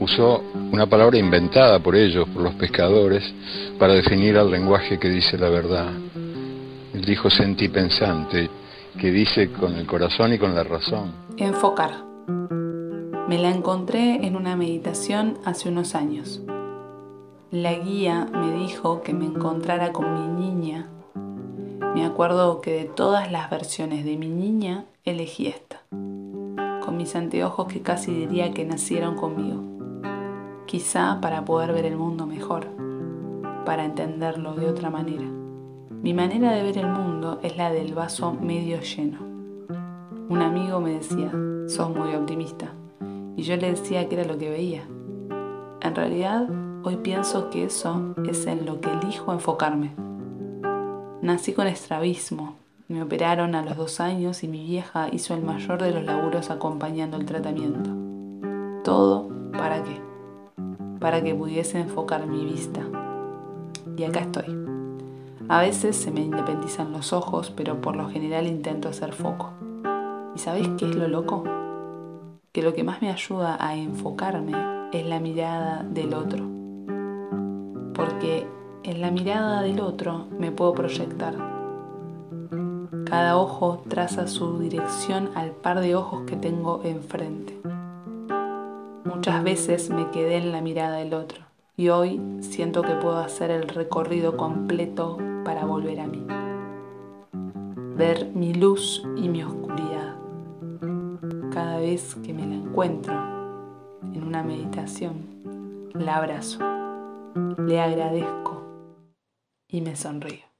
Usó una palabra inventada por ellos, por los pescadores, para definir al lenguaje que dice la verdad. Él dijo sentí pensante, que dice con el corazón y con la razón. Enfocar. Me la encontré en una meditación hace unos años. La guía me dijo que me encontrara con mi niña. Me acuerdo que de todas las versiones de mi niña elegí esta, con mis anteojos que casi diría que nacieron conmigo, quizá para poder ver el mundo mejor, para entenderlo de otra manera. Mi manera de ver el mundo es la del vaso medio lleno. Un amigo me decía, sos muy optimista, y yo le decía que era lo que veía. En realidad, hoy pienso que eso es en lo que elijo enfocarme. Nací con estrabismo, me operaron a los dos años y mi vieja hizo el mayor de los laburos acompañando el tratamiento. Todo para qué? Para que pudiese enfocar mi vista. Y acá estoy. A veces se me independizan los ojos, pero por lo general intento hacer foco. ¿Y sabéis qué es lo loco? Que lo que más me ayuda a enfocarme es la mirada del otro. Porque en la mirada del otro me puedo proyectar. Cada ojo traza su dirección al par de ojos que tengo enfrente. Muchas veces me quedé en la mirada del otro y hoy siento que puedo hacer el recorrido completo para volver a mí. Ver mi luz y mi oscuridad. Cada vez que me la encuentro en una meditación, la abrazo, le agradezco y me sonrío.